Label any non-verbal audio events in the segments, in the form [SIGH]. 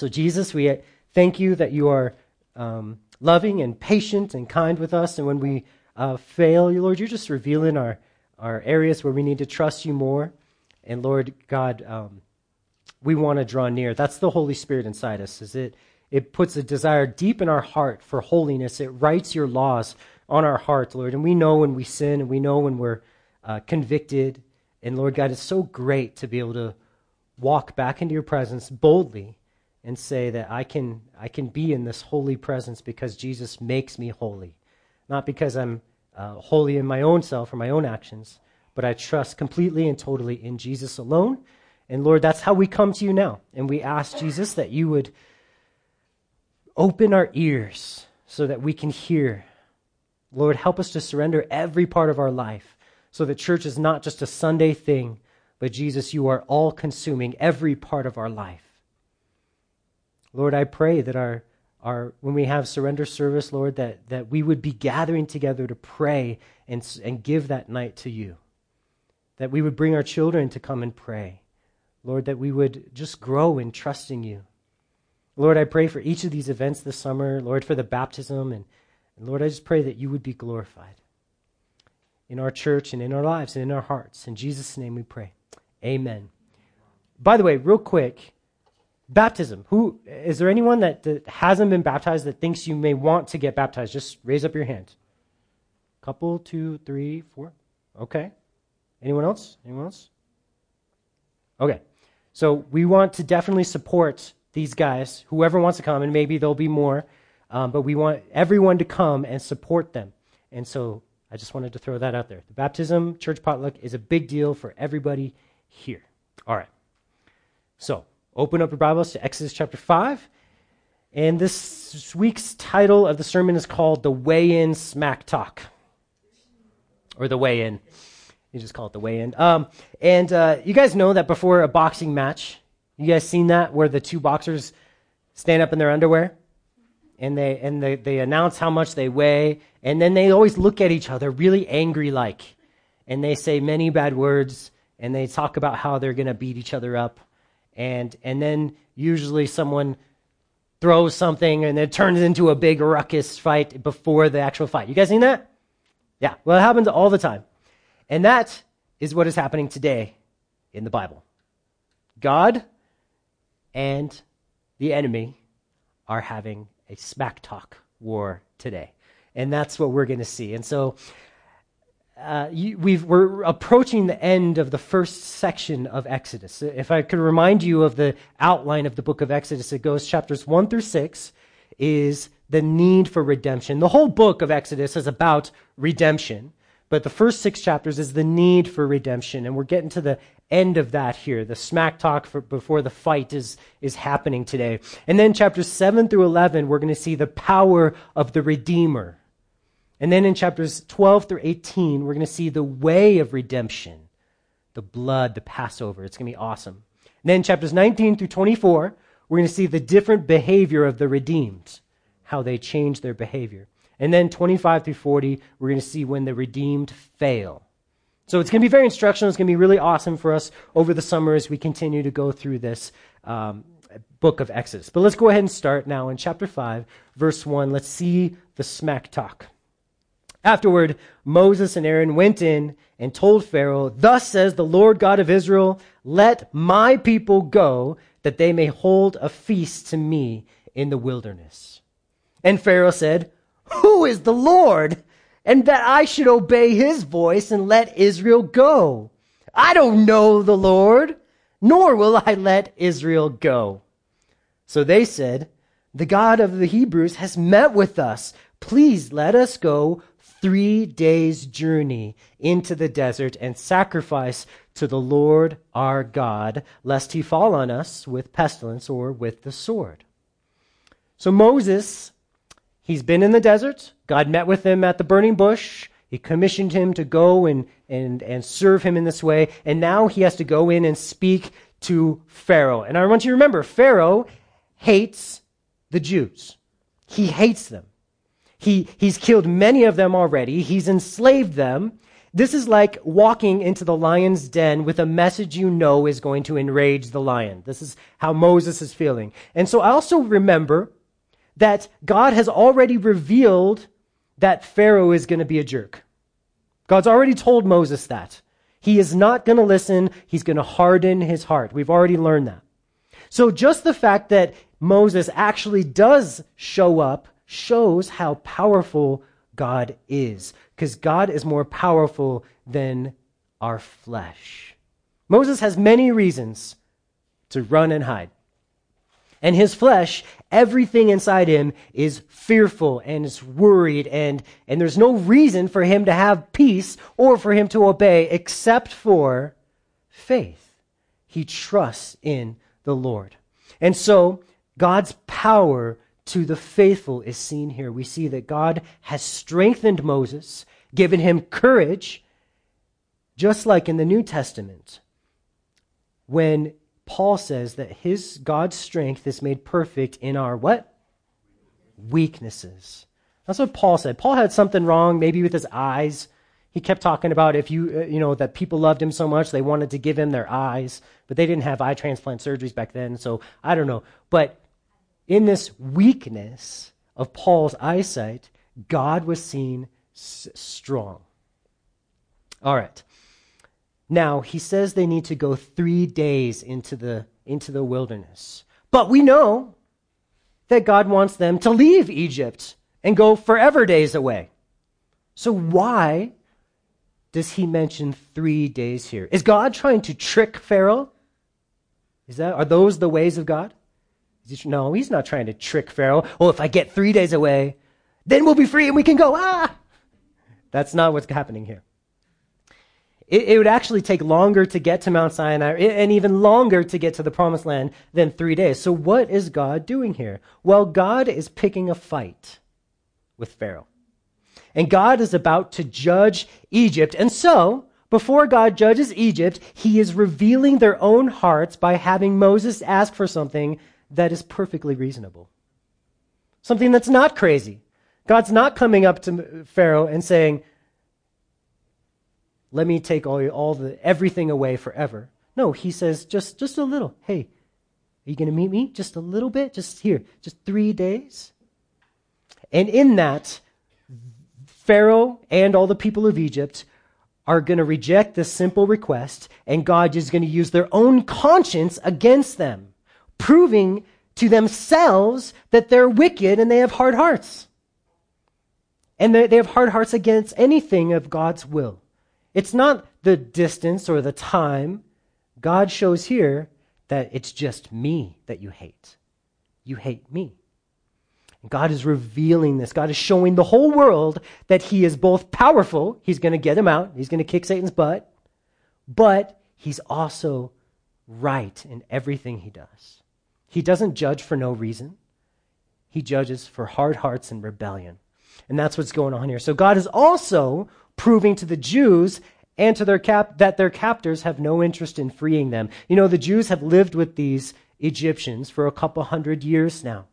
So, Jesus, we thank you that you are um, loving and patient and kind with us. And when we uh, fail, Lord, you're just revealing our, our areas where we need to trust you more. And Lord God, um, we want to draw near. That's the Holy Spirit inside us. Is it? It puts a desire deep in our heart for holiness. It writes your laws on our heart, Lord. And we know when we sin, and we know when we're uh, convicted. And Lord God, it's so great to be able to walk back into your presence boldly and say that I can, I can be in this holy presence because Jesus makes me holy. Not because I'm uh, holy in my own self or my own actions, but I trust completely and totally in Jesus alone. And Lord, that's how we come to you now. And we ask Jesus that you would open our ears so that we can hear. Lord, help us to surrender every part of our life so that church is not just a Sunday thing, but Jesus, you are all consuming every part of our life. Lord, I pray that our, our when we have surrender service, Lord, that, that we would be gathering together to pray and, and give that night to you. That we would bring our children to come and pray. Lord, that we would just grow in trusting you. Lord, I pray for each of these events this summer, Lord, for the baptism, and, and Lord, I just pray that you would be glorified in our church and in our lives and in our hearts. In Jesus' name we pray. Amen. By the way, real quick, baptism. Who is there anyone that, that hasn't been baptized that thinks you may want to get baptized? Just raise up your hand. Couple, two, three, four. Okay. Anyone else? Anyone else? Okay. So we want to definitely support these guys, whoever wants to come, and maybe there'll be more, um, but we want everyone to come and support them. And so I just wanted to throw that out there. The baptism, church potluck, is a big deal for everybody here. All right. So open up your Bibles to Exodus chapter 5. And this week's title of the sermon is called The Weigh In Smack Talk. Or The Weigh In. You just call it The Weigh In. Um, and uh, you guys know that before a boxing match, you guys seen that where the two boxers stand up in their underwear? and they and they, they announce how much they weigh and then they always look at each other really angry like and they say many bad words and they talk about how they're going to beat each other up and and then usually someone throws something and it turns into a big ruckus fight before the actual fight. You guys seen that? Yeah. Well it happens all the time. And that is what is happening today in the bible. God and the enemy are having a smack talk war today. And that's what we're going to see. And so uh, you, we are approaching the end of the first section of Exodus. If I could remind you of the outline of the book of Exodus, it goes chapters 1 through 6 is the need for redemption. The whole book of Exodus is about redemption. But the first six chapters is the need for redemption. And we're getting to the end of that here. The smack talk for, before the fight is, is happening today. And then chapters 7 through 11, we're going to see the power of the Redeemer. And then in chapters 12 through 18, we're going to see the way of redemption, the blood, the Passover. It's going to be awesome. And then chapters 19 through 24, we're going to see the different behavior of the redeemed, how they change their behavior. And then 25 through 40, we're going to see when the redeemed fail so it's going to be very instructional. It's going to be really awesome for us over the summer as we continue to go through this um, book of Exodus. But let's go ahead and start now in chapter 5, verse 1. Let's see the smack talk. Afterward, Moses and Aaron went in and told Pharaoh, Thus says the Lord God of Israel, let my people go, that they may hold a feast to me in the wilderness. And Pharaoh said, Who is the Lord? and that I should obey his voice and let Israel go. I don't know the Lord, nor will I let Israel go. So they said, The God of the Hebrews has met with us. Please let us go three days' journey into the desert and sacrifice to the Lord our God, lest he fall on us with pestilence or with the sword. So Moses He's been in the desert. God met with him at the burning bush. He commissioned him to go and, and, and serve him in this way. And now he has to go in and speak to Pharaoh. And I want you to remember, Pharaoh hates the Jews. He hates them. He, he's killed many of them already. He's enslaved them. This is like walking into the lion's den with a message you know is going to enrage the lion. This is how Moses is feeling. And so I also remember that God has already revealed that Pharaoh is going to be a jerk. God's already told Moses that. He is not going to listen. He's going to harden his heart. We've already learned that. So just the fact that Moses actually does show up shows how powerful God is, because God is more powerful than our flesh. Moses has many reasons to run and hide. And his flesh, everything inside him is fearful and is worried and, and there's no reason for him to have peace or for him to obey except for faith. He trusts in the Lord. And so God's power to the faithful is seen here. We see that God has strengthened Moses, given him courage, just like in the New Testament, when Paul says that his God's strength is made perfect in our what? Weaknesses. That's what Paul said. Paul had something wrong, maybe with his eyes. He kept talking about if you, uh, you know, that people loved him so much they wanted to give him their eyes, but they didn't have eye transplant surgeries back then, so I don't know. But in this weakness of Paul's eyesight, God was seen s- strong. All right. Now, he says they need to go three days into the, into the wilderness. But we know that God wants them to leave Egypt and go forever days away. So why does he mention three days here? Is God trying to trick Pharaoh? Is that, are those the ways of God? No, he's not trying to trick Pharaoh. Oh, if I get three days away, then we'll be free and we can go. Ah! That's not what's happening here. It, it, would actually take longer to get to Mount Sinai and even longer to get to the promised land than three days. So, what is God doing here? Well, God is picking a fight with Pharaoh. And God is about to judge Egypt. And so, before God judges Egypt, he is revealing their own hearts by having Moses ask for something that is perfectly reasonable. Something that's not crazy. God's not coming up to Pharaoh and saying, let me take all, all the everything away forever. No, he says just just a little. Hey, are you going to meet me just a little bit? Just here, just 3 days. And in that Pharaoh and all the people of Egypt are going to reject this simple request and God is going to use their own conscience against them proving to themselves that they're wicked and they have hard hearts. And they, they have hard hearts against anything of God's will. It's not the distance or the time. God shows here that it's just me that you hate. You hate me. God is revealing this. God is showing the whole world that He is both powerful, He's going to get him out, He's going to kick Satan's butt, but He's also right in everything He does. He doesn't judge for no reason. He judges for hard hearts and rebellion. And that's what's going on here. So God is also proving to the Jews and to their cap that their captors have no interest in freeing them. You know, the Jews have lived with these Egyptians for a couple hundred years now.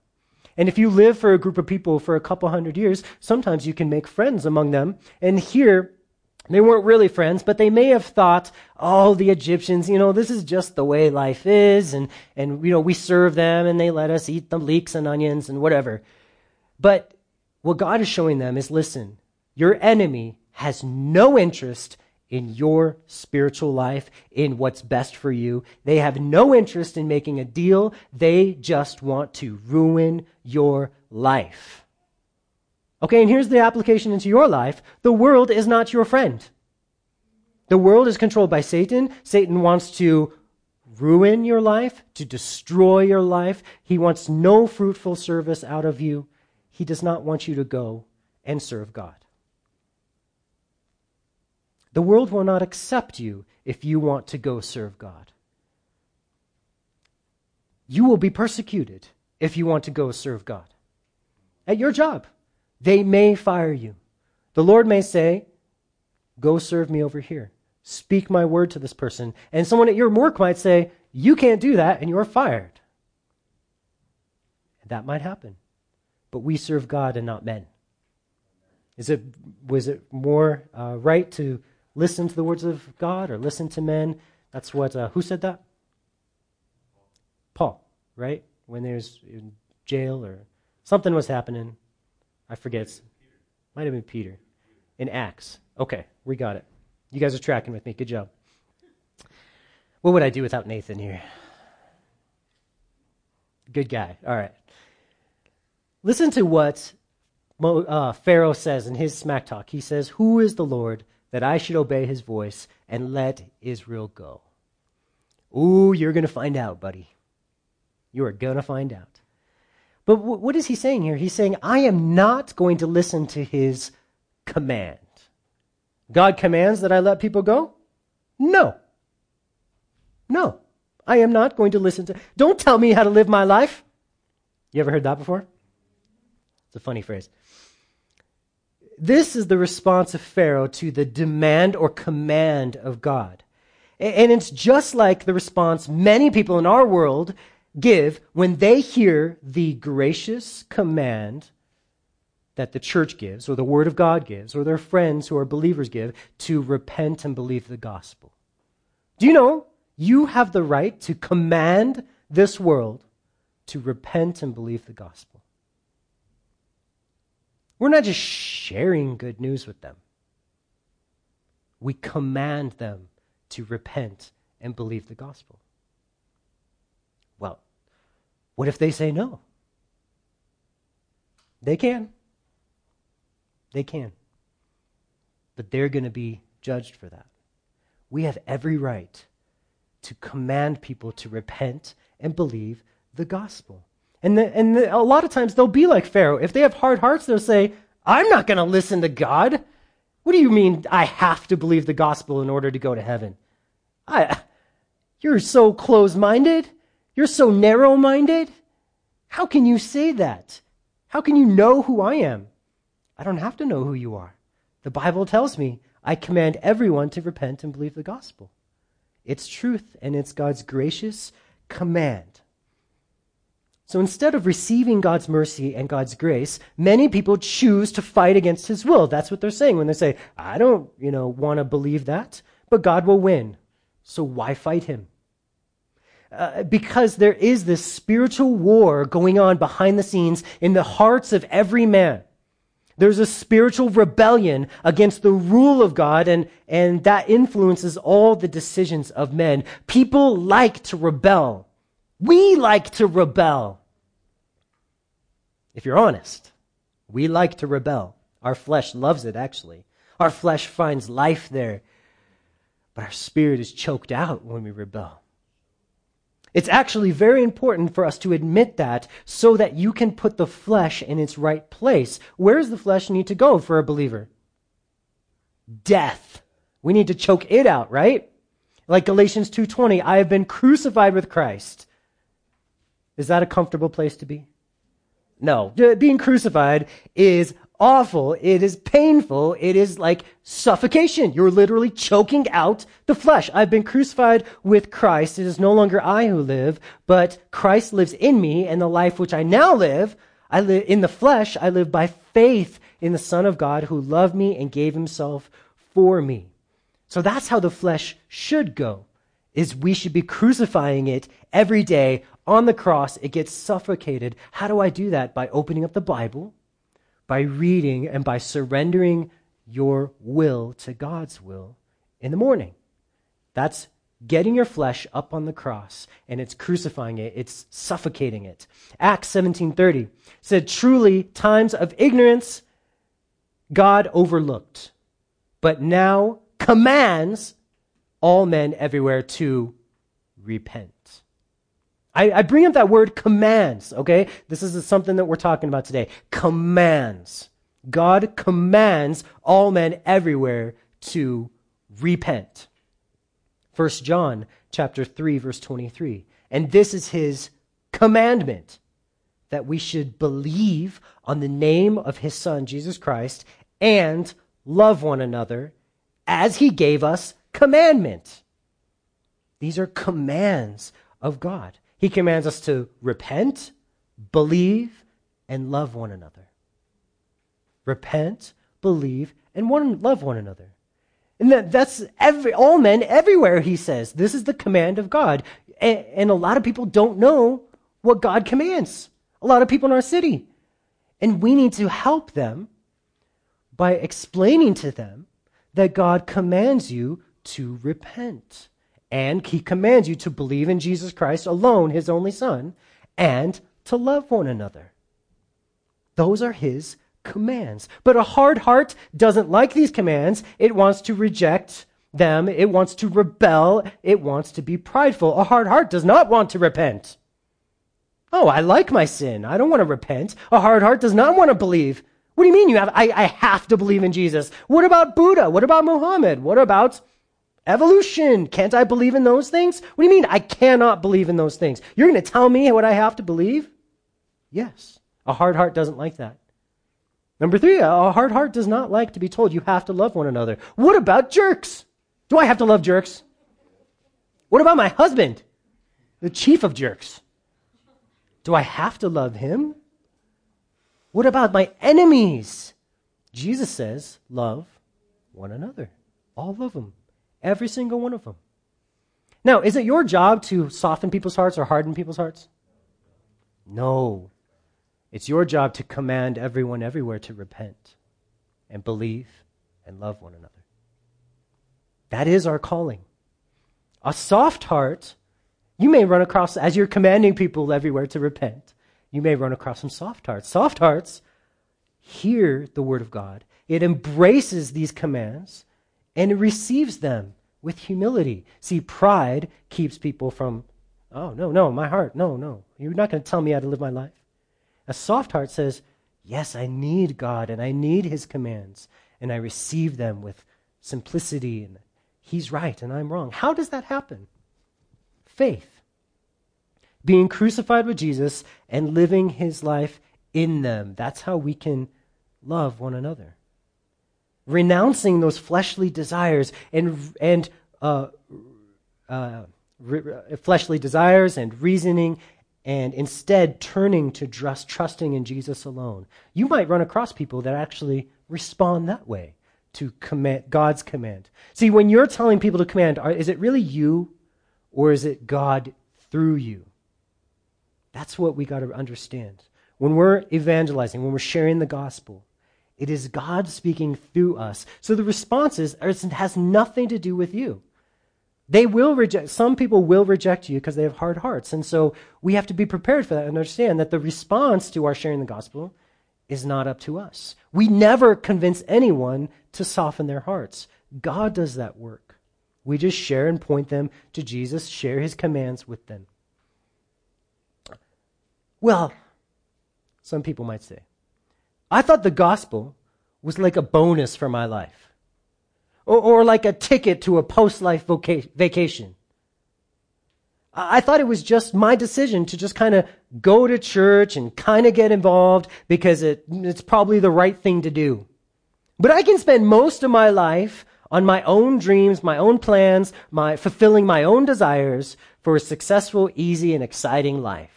And if you live for a group of people for a couple hundred years, sometimes you can make friends among them. And here, they weren't really friends, but they may have thought, oh, the Egyptians, you know, this is just the way life is, and, and you know, we serve them and they let us eat the leeks and onions and whatever. But what God is showing them is listen, your enemy has no interest in your spiritual life, in what's best for you. They have no interest in making a deal. They just want to ruin your life. Okay, and here's the application into your life the world is not your friend. The world is controlled by Satan. Satan wants to ruin your life, to destroy your life. He wants no fruitful service out of you. He does not want you to go and serve God. The world will not accept you if you want to go serve God. You will be persecuted if you want to go serve God at your job. They may fire you. The Lord may say, Go serve me over here. Speak my word to this person. And someone at your work might say, You can't do that, and you're fired. That might happen. But we serve God and not men. Is it, was it more uh, right to listen to the words of God or listen to men. That's what, uh, who said that? Paul, right? When there's in jail or something was happening. I forget. Might have been Peter in Acts. Okay, we got it. You guys are tracking with me. Good job. What would I do without Nathan here? Good guy. All right. Listen to what uh, Pharaoh says in his smack talk. He says, Who is the Lord that I should obey his voice and let Israel go? Ooh, you're going to find out, buddy. You are going to find out. But w- what is he saying here? He's saying, I am not going to listen to his command. God commands that I let people go? No. No. I am not going to listen to. Don't tell me how to live my life. You ever heard that before? It's a funny phrase. This is the response of Pharaoh to the demand or command of God. And it's just like the response many people in our world give when they hear the gracious command that the church gives, or the Word of God gives, or their friends who are believers give to repent and believe the gospel. Do you know you have the right to command this world to repent and believe the gospel? We're not just sharing good news with them, we command them to repent and believe the gospel. What if they say no? They can. They can. But they're going to be judged for that. We have every right to command people to repent and believe the gospel. And, the, and the, a lot of times they'll be like Pharaoh. If they have hard hearts, they'll say, I'm not going to listen to God. What do you mean I have to believe the gospel in order to go to heaven? I, you're so close minded. You're so narrow minded. How can you say that? How can you know who I am? I don't have to know who you are. The Bible tells me I command everyone to repent and believe the gospel. It's truth and it's God's gracious command. So instead of receiving God's mercy and God's grace, many people choose to fight against his will. That's what they're saying when they say, I don't, you know, want to believe that, but God will win. So why fight him? Uh, because there is this spiritual war going on behind the scenes in the hearts of every man. There's a spiritual rebellion against the rule of God, and, and that influences all the decisions of men. People like to rebel. We like to rebel. If you're honest, we like to rebel. Our flesh loves it, actually. Our flesh finds life there. But our spirit is choked out when we rebel. It's actually very important for us to admit that so that you can put the flesh in its right place. Where does the flesh need to go for a believer? Death. We need to choke it out, right? Like Galatians 2:20, I have been crucified with Christ. Is that a comfortable place to be? No. Being crucified is awful. It is painful. It is like suffocation. You're literally choking out the flesh. I've been crucified with Christ. It is no longer I who live, but Christ lives in me, and the life which I now live, I live in the flesh. I live by faith in the Son of God who loved me and gave himself for me. So that's how the flesh should go. Is we should be crucifying it every day on the cross. It gets suffocated. How do I do that? By opening up the Bible by reading and by surrendering your will to God's will in the morning. That's getting your flesh up on the cross and it's crucifying it. It's suffocating it. Acts 17:30 said truly times of ignorance god overlooked but now commands all men everywhere to repent I, I bring up that word commands, okay? This is something that we're talking about today. Commands. God commands all men everywhere to repent. 1 John chapter 3 verse 23. And this is his commandment that we should believe on the name of his son Jesus Christ and love one another as he gave us commandment. These are commands of God. He commands us to repent, believe, and love one another. Repent, believe, and one, love one another. And that, that's every, all men everywhere, he says. This is the command of God. And, and a lot of people don't know what God commands. A lot of people in our city. And we need to help them by explaining to them that God commands you to repent. And he commands you to believe in Jesus Christ alone, his only son, and to love one another. Those are his commands. But a hard heart doesn't like these commands. It wants to reject them. It wants to rebel. It wants to be prideful. A hard heart does not want to repent. Oh, I like my sin. I don't want to repent. A hard heart does not want to believe. What do you mean you have, I, I have to believe in Jesus? What about Buddha? What about Muhammad? What about evolution? Can't I believe in those things? What do you mean I cannot believe in those things? You're going to tell me what I have to believe? Yes. A hard heart doesn't like that. Number three, a hard heart does not like to be told you have to love one another. What about jerks? Do I have to love jerks? What about my husband, the chief of jerks? Do I have to love him? What about my enemies? Jesus says, love one another. All of them. Every single one of them. Now, is it your job to soften people's hearts or harden people's hearts? No. It's your job to command everyone everywhere to repent and believe and love one another. That is our calling. A soft heart, you may run across, as you're commanding people everywhere to repent, you may run across some soft hearts. Soft hearts hear the word of God, it embraces these commands, and it receives them with humility. See, pride keeps people from, oh, no, no, my heart, no, no. You're not going to tell me how to live my life. A soft heart says, Yes, I need God and I need His commands, and I receive them with simplicity, and He's right and I'm wrong. How does that happen? Faith. Being crucified with Jesus and living His life in them. That's how we can love one another. Renouncing those fleshly desires and, and uh, uh, re- fleshly desires and reasoning and instead turning to just trusting in Jesus alone. You might run across people that actually respond that way to command, God's command. See, when you're telling people to command, are, is it really you or is it God through you? That's what we got to understand. When we're evangelizing, when we're sharing the gospel, it is God speaking through us. So the response is, it has nothing to do with you. They will reject, some people will reject you because they have hard hearts. And so we have to be prepared for that and understand that the response to our sharing the gospel is not up to us. We never convince anyone to soften their hearts. God does that work. We just share and point them to Jesus, share his commands with them. Well, some people might say, I thought the gospel was like a bonus for my life or, or like a ticket to a post life voca- vacation. I thought it was just my decision to just kind of go to church and kind of get involved because it, it's probably the right thing to do. But I can spend most of my life on my own dreams, my own plans, my fulfilling my own desires for a successful, easy, and exciting life.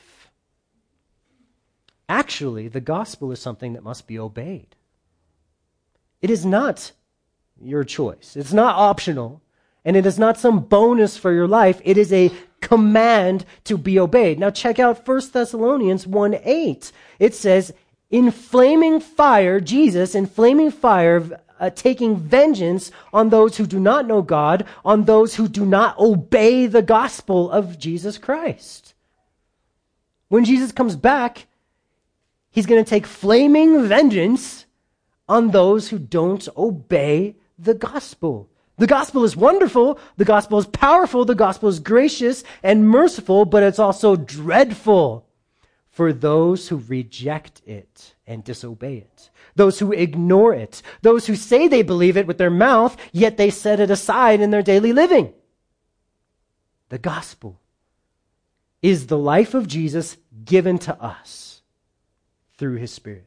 Actually, the gospel is something that must be obeyed. It is not your choice. It's not optional, and it is not some bonus for your life. It is a command to be obeyed. Now check out 1 Thessalonians 1 8. It says, in flaming fire, Jesus, in flaming fire, uh, taking vengeance on those who do not know God, on those who do not obey the gospel of Jesus Christ. When Jesus comes back, he's going to take flaming vengeance on those who don't obey the gospel. The gospel is wonderful. The gospel is powerful. The gospel is gracious and merciful, but it's also dreadful for those who reject it and disobey it. Those who ignore it. Those who say they believe it with their mouth, yet they set it aside in their daily living. The gospel is the life of Jesus given to us through his Spirit.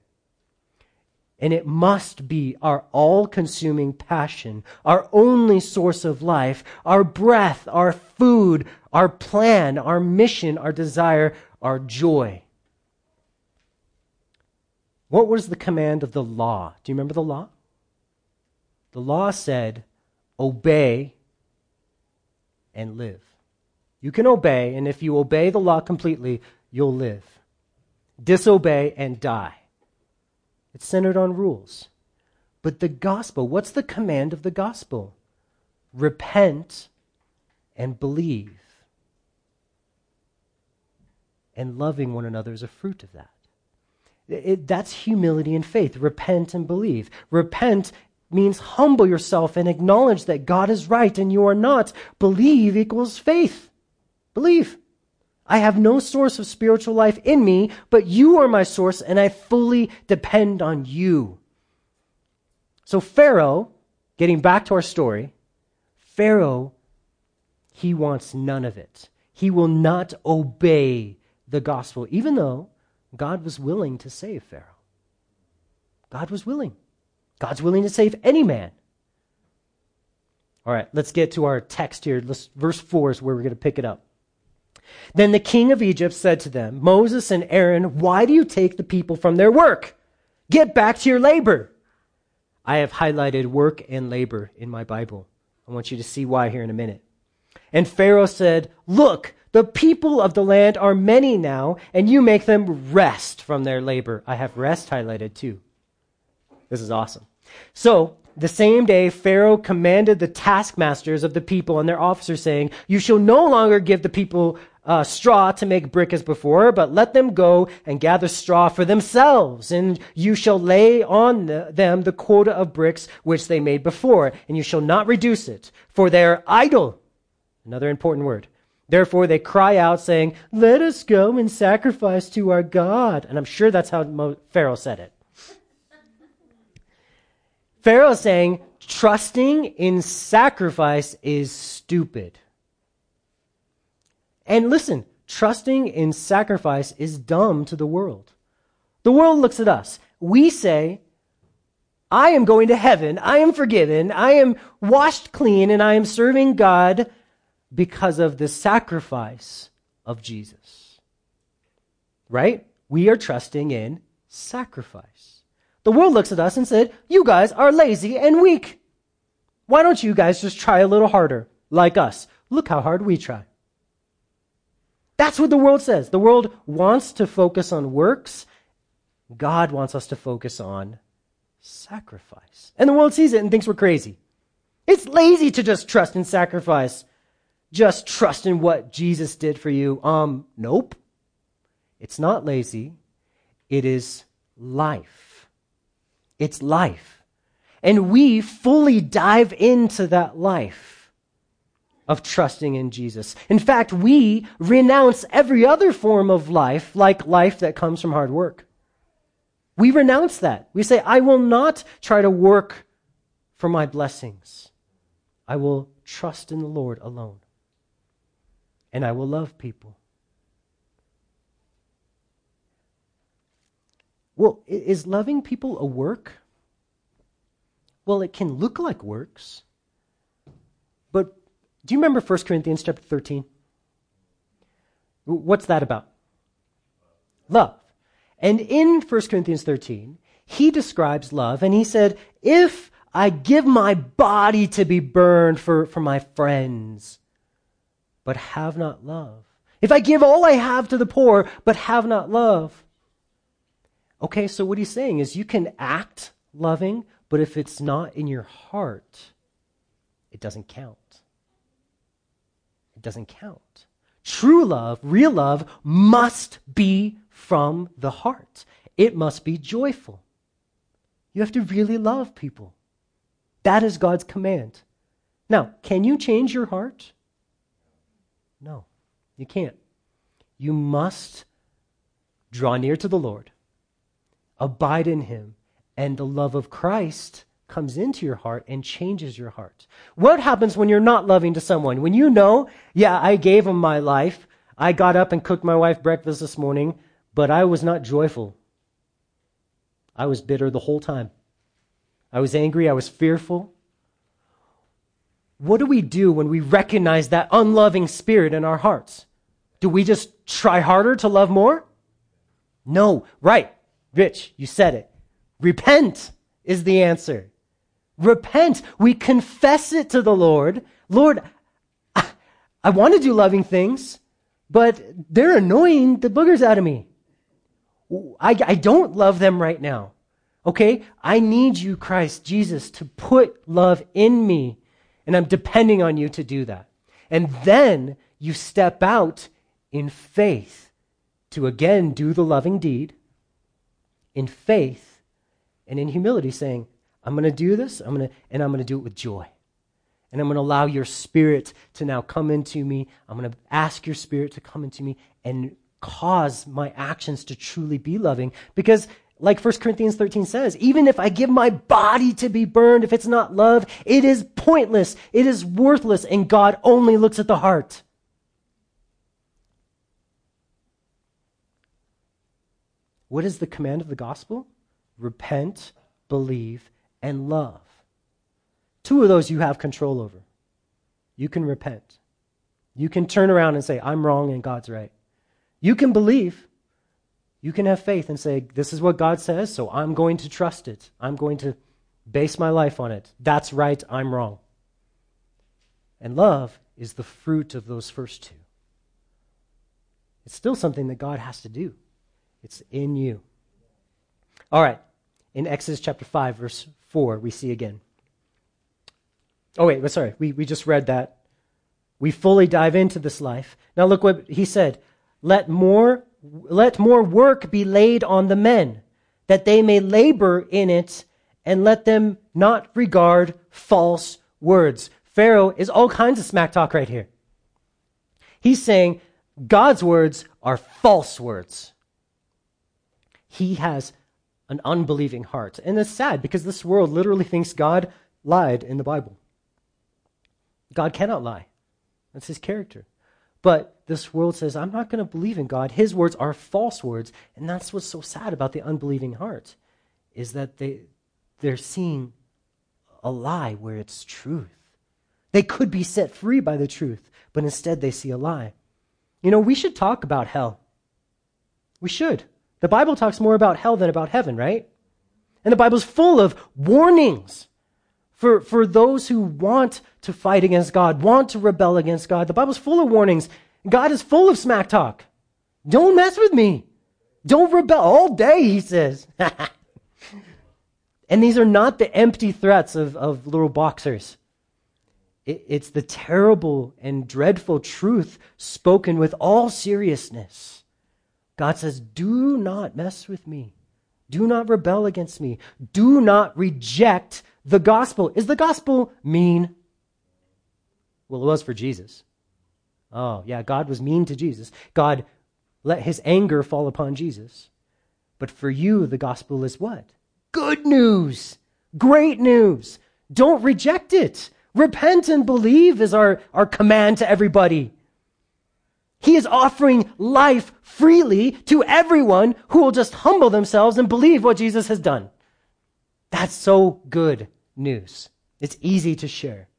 And it must be our all consuming passion, our only source of life, our breath, our food, our plan, our mission, our desire, our joy. What was the command of the law? Do you remember the law? The law said, obey and live. You can obey, and if you obey the law completely, you'll live. Disobey and die. It's centered on rules. But the gospel, what's the command of the gospel? Repent and believe. And loving one another is a fruit of that. It, that's humility and faith. Repent and believe. Repent means humble yourself and acknowledge that God is right and you are not. Believe equals faith. Believe. I have no source of spiritual life in me, but you are my source and I fully depend on you. So, Pharaoh, getting back to our story, Pharaoh, he wants none of it. He will not obey the gospel, even though God was willing to save Pharaoh. God was willing. God's willing to save any man. All right, let's get to our text here. Let's, verse 4 is where we're going to pick it up. Then the king of Egypt said to them, Moses and Aaron, why do you take the people from their work? Get back to your labor. I have highlighted work and labor in my Bible. I want you to see why here in a minute. And Pharaoh said, Look, the people of the land are many now, and you make them rest from their labor. I have rest highlighted too. This is awesome. So, the same day, Pharaoh commanded the taskmasters of the people and their officers, saying, You shall no longer give the people uh, straw to make brick as before, but let them go and gather straw for themselves, and you shall lay on the, them the quota of bricks which they made before, and you shall not reduce it, for they are idle. Another important word. Therefore, they cry out, saying, Let us go and sacrifice to our God. And I'm sure that's how Mo- Pharaoh said it. Pharaoh saying, trusting in sacrifice is stupid. And listen, trusting in sacrifice is dumb to the world. The world looks at us. We say, I am going to heaven. I am forgiven. I am washed clean and I am serving God because of the sacrifice of Jesus. Right? We are trusting in sacrifice. The world looks at us and said, You guys are lazy and weak. Why don't you guys just try a little harder, like us? Look how hard we try. That's what the world says. The world wants to focus on works. God wants us to focus on sacrifice. And the world sees it and thinks we're crazy. It's lazy to just trust in sacrifice just trust in what Jesus did for you. Um, nope. It's not lazy. It is life. It's life. And we fully dive into that life of trusting in Jesus. In fact, we renounce every other form of life, like life that comes from hard work. We renounce that. We say, I will not try to work for my blessings. I will trust in the Lord alone and I will love people. Well, is loving people a work? Well, it can look like works. But do you remember 1 Corinthians chapter 13? What's that about? Love. And in 1 Corinthians 13, he describes love and he said, If I give my body to be burned for, for my friends, but have not love. If I give all I have to the poor, but have not love. Okay, so what he's saying is you can act loving, but if it's not in your heart, it doesn't count. Doesn't count. True love, real love, must be from the heart. It must be joyful. You have to really love people. That is God's command. Now, can you change your heart? No, you can't. You must draw near to the Lord, abide in Him, and the love of Christ comes into your heart and changes your heart. What happens when you're not loving to someone? When you know, yeah, I gave him my life, I got up and cooked my wife breakfast this morning, but I was not joyful. I was bitter the whole time. I was angry, I was fearful what do we do when we recognize that unloving spirit in our hearts? Do we just try harder to love more? No, right. Rich, you said it. Repent is the answer. Repent. We confess it to the Lord. Lord, I, I want to do loving things, but they're annoying the boogers out of me. I, I don't love them right now. Okay? I need you, Christ Jesus, to put love in me, and I'm depending on you to do that. And then you step out in faith to again do the loving deed in faith and in humility, saying, I'm going to do this, I'm going to, and I'm going to do it with joy. And I'm going to allow your spirit to now come into me. I'm going to ask your spirit to come into me and cause my actions to truly be loving. Because, like 1 Corinthians 13 says, even if I give my body to be burned, if it's not love, it is pointless. It is worthless. And God only looks at the heart. What is the command of the gospel? Repent, believe, and love. Two of those you have control over. You can repent. You can turn around and say, I'm wrong and God's right. You can believe. You can have faith and say, This is what God says, so I'm going to trust it. I'm going to base my life on it. That's right, I'm wrong. And love is the fruit of those first two. It's still something that God has to do. It's in you. All right. In Exodus chapter 5, verse 4, we see again. Oh, wait, sorry. We, we just read that. We fully dive into this life. Now look what he said. Let more, let more work be laid on the men, that they may labor in it, and let them not regard false words. Pharaoh is all kinds of smack talk right here. He's saying God's words are false words he has an unbelieving heart. And it's sad because this world literally thinks God lied in the Bible. God cannot lie. That's his character. But this world says, I'm not going to believe in God. His words are false words. And that's what's so sad about the unbelieving heart, is that they, they're seeing a lie where it's truth. They could be set free by the truth, but instead they see a lie. You know, we should talk about hell. We should. The Bible talks more about hell than about heaven, right? And the Bible's full of warnings for, for those who want to fight against God, want to rebel against God. The Bible's full of warnings. God is full of smack talk. Don't mess with me. Don't rebel all day, he says. [LAUGHS] and these are not the empty threats of, of little boxers. It, it's the terrible and dreadful truth spoken with all seriousness. God says, Do not mess with me. Do not rebel against me. Do not reject the gospel. Is the gospel mean? Well, it was for Jesus. Oh, yeah, God was mean to Jesus. God let his anger fall upon Jesus. But for you, the gospel is what? Good news. Great news. Don't reject it. Repent and believe is our, our command to everybody. He is offering life freely to everyone who will just humble themselves and believe what Jesus has done. That's so good news. It's easy to share.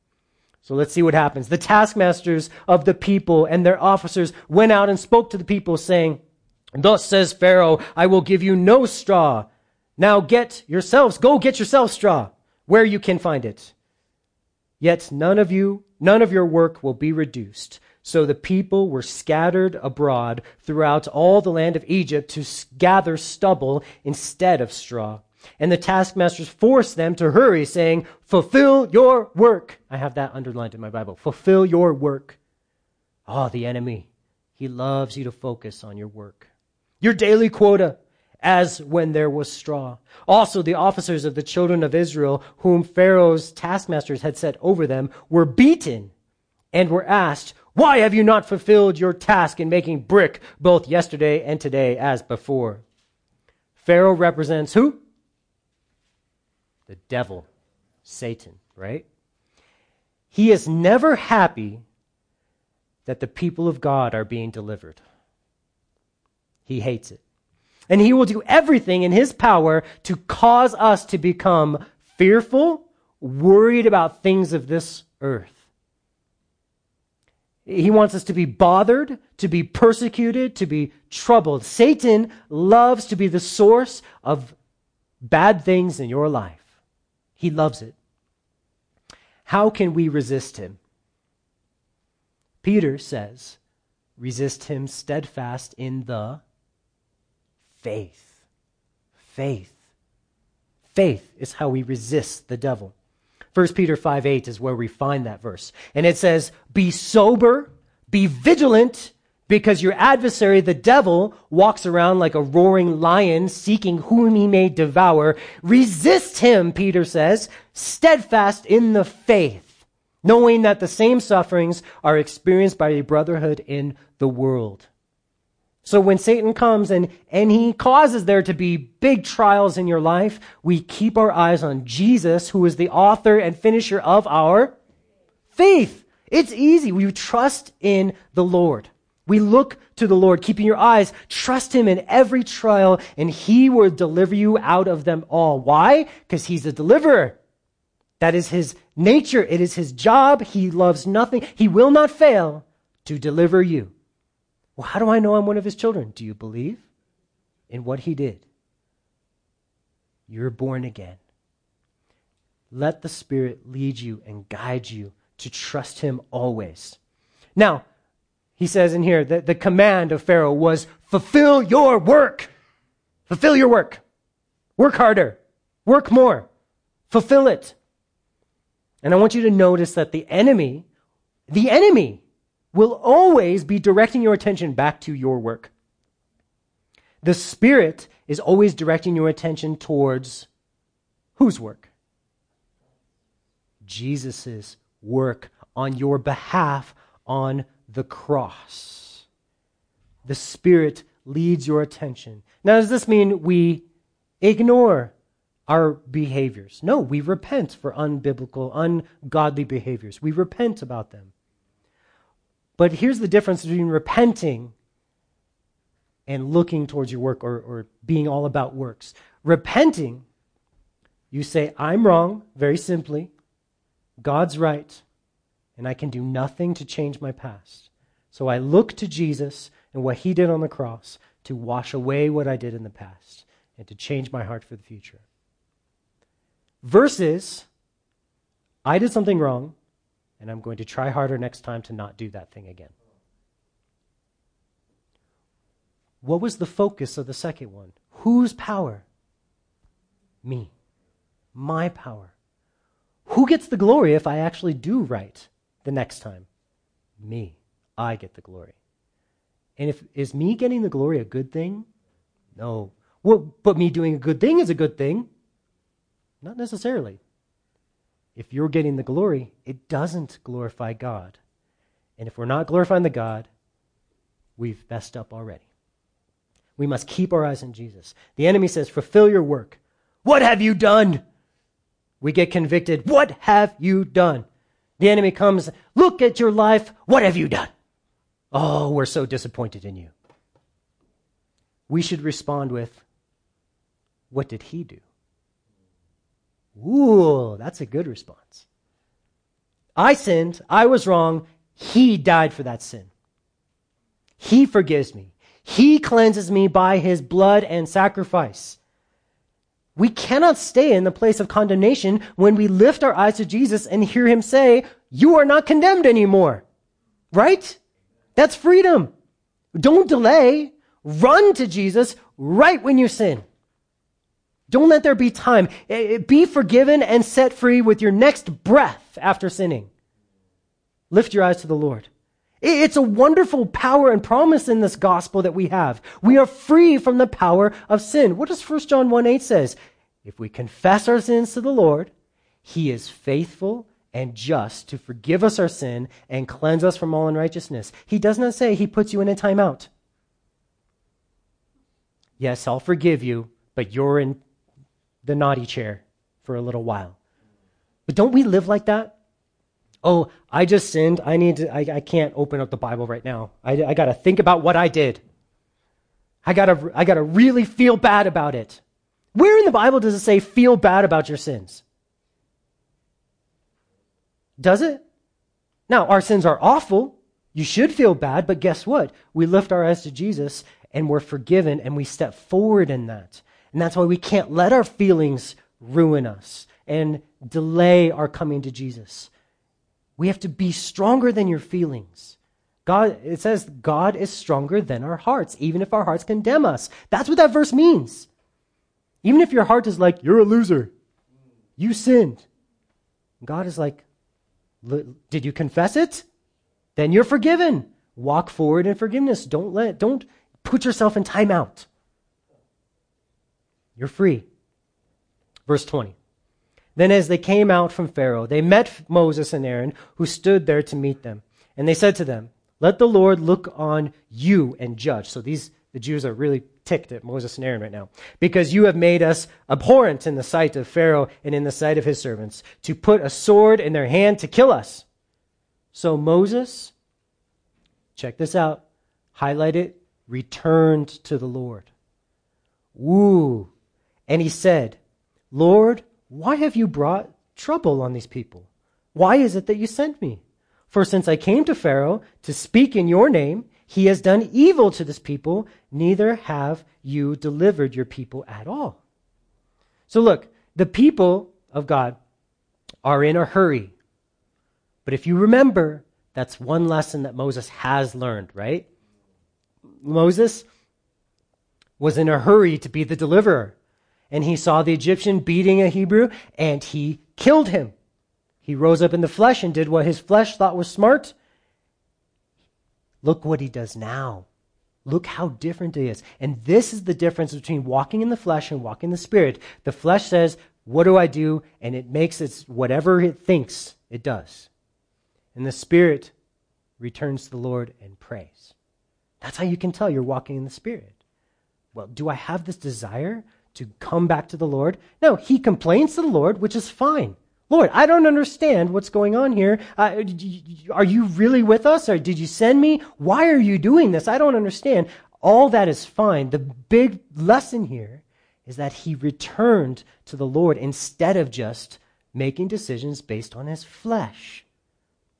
So let's see what happens. The taskmasters of the people and their officers went out and spoke to the people, saying, Thus says Pharaoh, I will give you no straw. Now get yourselves, go get yourselves straw where you can find it. Yet none of you, none of your work will be reduced. So the people were scattered abroad throughout all the land of Egypt to gather stubble instead of straw. And the taskmasters forced them to hurry, saying, Fulfill your work. I have that underlined in my Bible. Fulfill your work. Ah, oh, the enemy. He loves you to focus on your work. Your daily quota, as when there was straw. Also, the officers of the children of Israel, whom Pharaoh's taskmasters had set over them, were beaten and were asked, why have you not fulfilled your task in making brick both yesterday and today as before? Pharaoh represents who? The devil, Satan, right? He is never happy that the people of God are being delivered. He hates it. And he will do everything in his power to cause us to become fearful, worried about things of this earth. He wants us to be bothered, to be persecuted, to be troubled. Satan loves to be the source of bad things in your life. He loves it. How can we resist him? Peter says, resist him steadfast in the faith. Faith. Faith is how we resist the devil. 1 Peter 5 8 is where we find that verse. And it says, Be sober, be vigilant, because your adversary, the devil, walks around like a roaring lion seeking whom he may devour. Resist him, Peter says, steadfast in the faith, knowing that the same sufferings are experienced by a brotherhood in the world. So when Satan comes and, and he causes there to be big trials in your life, we keep our eyes on Jesus, who is the author and finisher of our faith. It's easy. We trust in the Lord. We look to the Lord, keeping your eyes, trust Him in every trial, and He will deliver you out of them all. Why? Because He's a deliverer. That is His nature. It is His job. He loves nothing. He will not fail to deliver you. Well, how do I know I'm one of his children? Do you believe in what he did? You're born again. Let the Spirit lead you and guide you to trust him always. Now, he says in here that the command of Pharaoh was fulfill your work. Fulfill your work. Work harder. Work more. Fulfill it. And I want you to notice that the enemy, the enemy will always be directing your attention back to your work. The Spirit is always directing your attention towards whose work? Jesus' work on your behalf on the cross. The Spirit leads your attention. Now, does this mean we ignore our behaviors? No, we repent for unbiblical, ungodly behaviors. We repent about them. But here's the difference between repenting and looking towards your work or, or being all about works. Repenting, you say, I'm wrong, very simply. God's right, and I can do nothing to change my past. So I look to Jesus and what he did on the cross to wash away what I did in the past and to change my heart for the future. Versus, I did something wrong and I'm going to try harder next time to not do that thing again. What was the focus of the second one? Whose power? Me. My power. Who gets the glory if I actually do right the next time? Me. I get the glory. And if is me getting the glory a good thing? No. Well, but me doing a good thing is a good thing. Not necessarily if you're getting the glory, it doesn't glorify God. And if we're not glorifying the God, we've messed up already. We must keep our eyes on Jesus. The enemy says, Fulfill your work. What have you done? We get convicted. What have you done? The enemy comes, Look at your life. What have you done? Oh, we're so disappointed in you. We should respond with, What did he do? Ooh, that's a good response. I sinned. I was wrong. He died for that sin. He forgives me. He cleanses me by his blood and sacrifice. We cannot stay in the place of condemnation when we lift our eyes to Jesus and hear him say, You are not condemned anymore. Right? That's freedom. Don't delay. Run to Jesus right when you sin. Don't let there be time. Eh, eh, be forgiven and set free with your next breath after sinning. Lift your eyes to the Lord. It's a wonderful power and promise in this gospel that we have. We are free from the power of sin. What does 1 John 1 8 says? If we confess our sins to the Lord, he is faithful and just to forgive us our sin and cleanse us from all unrighteousness. He does not say he puts you in a timeout. Yes, I'll forgive you, but you're in the naughty chair for a little while. But don't we live like that? Oh, I just sinned. I need to, I, I can't open up the Bible right now. I, I got to think about what I did. I got to, I got to really feel bad about it. Where in the Bible does it say feel bad about your sins? Does it? Now, our sins are awful. You should feel bad, but guess what? We lift our eyes to Jesus and we're forgiven and we step forward in that. And that's why we can't let our feelings ruin us and delay our coming to Jesus. We have to be stronger than your feelings. God, it says God is stronger than our hearts, even if our hearts condemn us. That's what that verse means. Even if your heart is like, you're a loser, you sinned. God is like, did you confess it? Then you're forgiven. Walk forward in forgiveness. Don't let, don't put yourself in timeout. You're free. Verse 20. Then as they came out from Pharaoh, they met Moses and Aaron, who stood there to meet them. And they said to them, Let the Lord look on you and judge. So these, the Jews are really ticked at Moses and Aaron right now. Because you have made us abhorrent in the sight of Pharaoh and in the sight of his servants, to put a sword in their hand to kill us. So Moses, check this out, highlight it, returned to the Lord. Woo. And he said, Lord, why have you brought trouble on these people? Why is it that you sent me? For since I came to Pharaoh to speak in your name, he has done evil to this people, neither have you delivered your people at all. So look, the people of God are in a hurry. But if you remember, that's one lesson that Moses has learned, right? Moses was in a hurry to be the deliverer. And he saw the Egyptian beating a Hebrew, and he killed him. He rose up in the flesh and did what his flesh thought was smart, Look what he does now. Look how different he is. And this is the difference between walking in the flesh and walking in the spirit. The flesh says, What do I do? And it makes it whatever it thinks it does. And the spirit returns to the Lord and prays. That's how you can tell you're walking in the spirit. Well, do I have this desire to come back to the Lord? No, he complains to the Lord, which is fine. Lord, I don't understand what's going on here. Uh, are you really with us? Or did you send me? Why are you doing this? I don't understand. All that is fine. The big lesson here is that he returned to the Lord instead of just making decisions based on his flesh.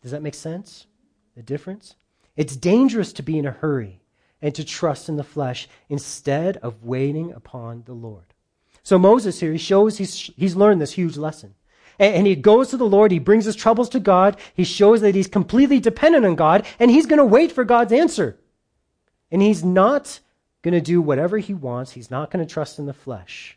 Does that make sense? The difference? It's dangerous to be in a hurry and to trust in the flesh instead of waiting upon the Lord. So Moses here, he shows he's, he's learned this huge lesson. And he goes to the Lord. He brings his troubles to God. He shows that he's completely dependent on God and he's going to wait for God's answer. And he's not going to do whatever he wants. He's not going to trust in the flesh.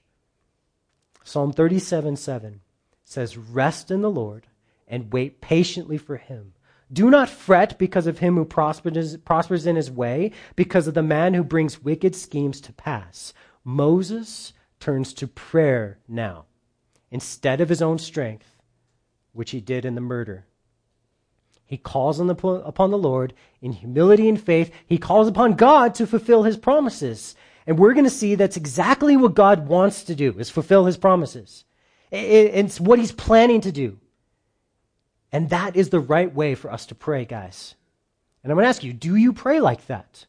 Psalm 37 7 says, Rest in the Lord and wait patiently for him. Do not fret because of him who prospers, prospers in his way, because of the man who brings wicked schemes to pass. Moses turns to prayer now instead of his own strength, which he did in the murder. He calls on the, upon the Lord in humility and faith. He calls upon God to fulfill his promises. And we're going to see that's exactly what God wants to do, is fulfill his promises. It's what he's planning to do. And that is the right way for us to pray, guys. And I'm going to ask you, do you pray like that?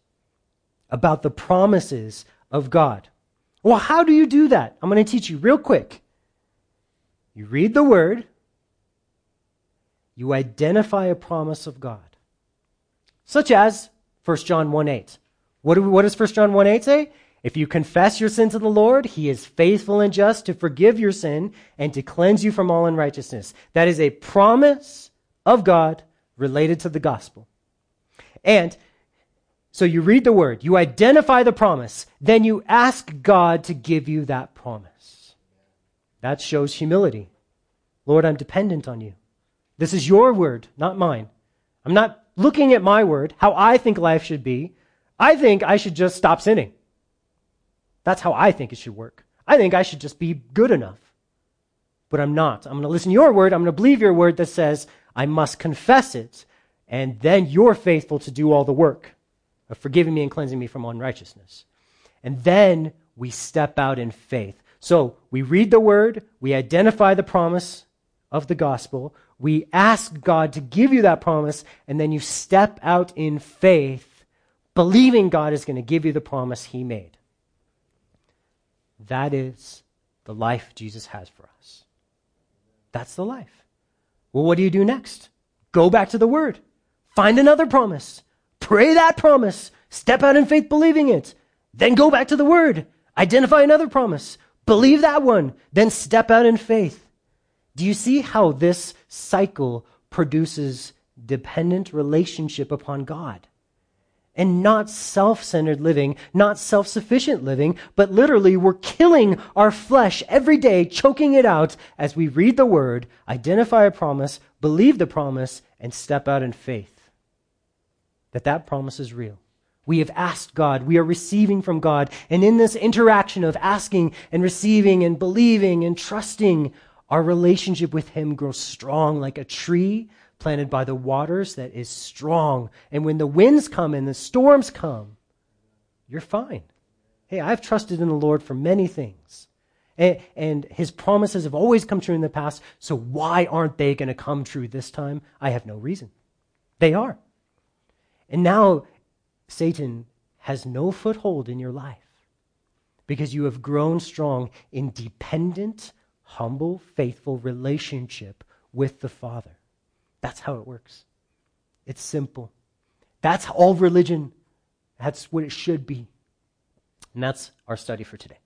About the promises of God. Well, how do you do that? I'm going to teach you real quick. You read the word, you identify a promise of God, such as 1 John 1 8. What, do, what does 1 John 1 8 say? If you confess your sin to the Lord, he is faithful and just to forgive your sin and to cleanse you from all unrighteousness. That is a promise of God related to the gospel. And so you read the word, you identify the promise, then you ask God to give you that promise. That shows humility. Lord, I'm dependent on you. This is your word, not mine. I'm not looking at my word, how I think life should be. I think I should just stop sinning. That's how I think it should work. I think I should just be good enough. But I'm not. I'm going to listen to your word. I'm going to believe your word that says I must confess it. And then you're faithful to do all the work of forgiving me and cleansing me from unrighteousness. And then we step out in faith. So we read the word, we identify the promise of the gospel, we ask God to give you that promise, and then you step out in faith, believing God is going to give you the promise he made. That is the life Jesus has for us. That's the life. Well, what do you do next? Go back to the word. Find another promise. Pray that promise. Step out in faith believing it. Then go back to the word. Identify another promise. Believe that one, then step out in faith. Do you see how this cycle produces dependent relationship upon God. And not self centered living, not self sufficient living, but literally we're killing our flesh every day, choking it out as we read the word, identify a promise, believe the promise, and step out in faith. That that promise is real. We have asked God. We are receiving from God. And in this interaction of asking and receiving and believing and trusting, our relationship with Him grows strong like a tree planted by the waters that is strong. And when the winds come and the storms come, you're fine. Hey, I've trusted in the Lord for many things. And, and his promises have always come true in the past, so why aren't they going to come true this time? I have no reason. They are. And now Satan has no foothold in your life because you have grown strong in dependent, humble, faithful relationship with the Father. That's how it works. It's simple. That's all religion. That's what it should be. And that's our study for today.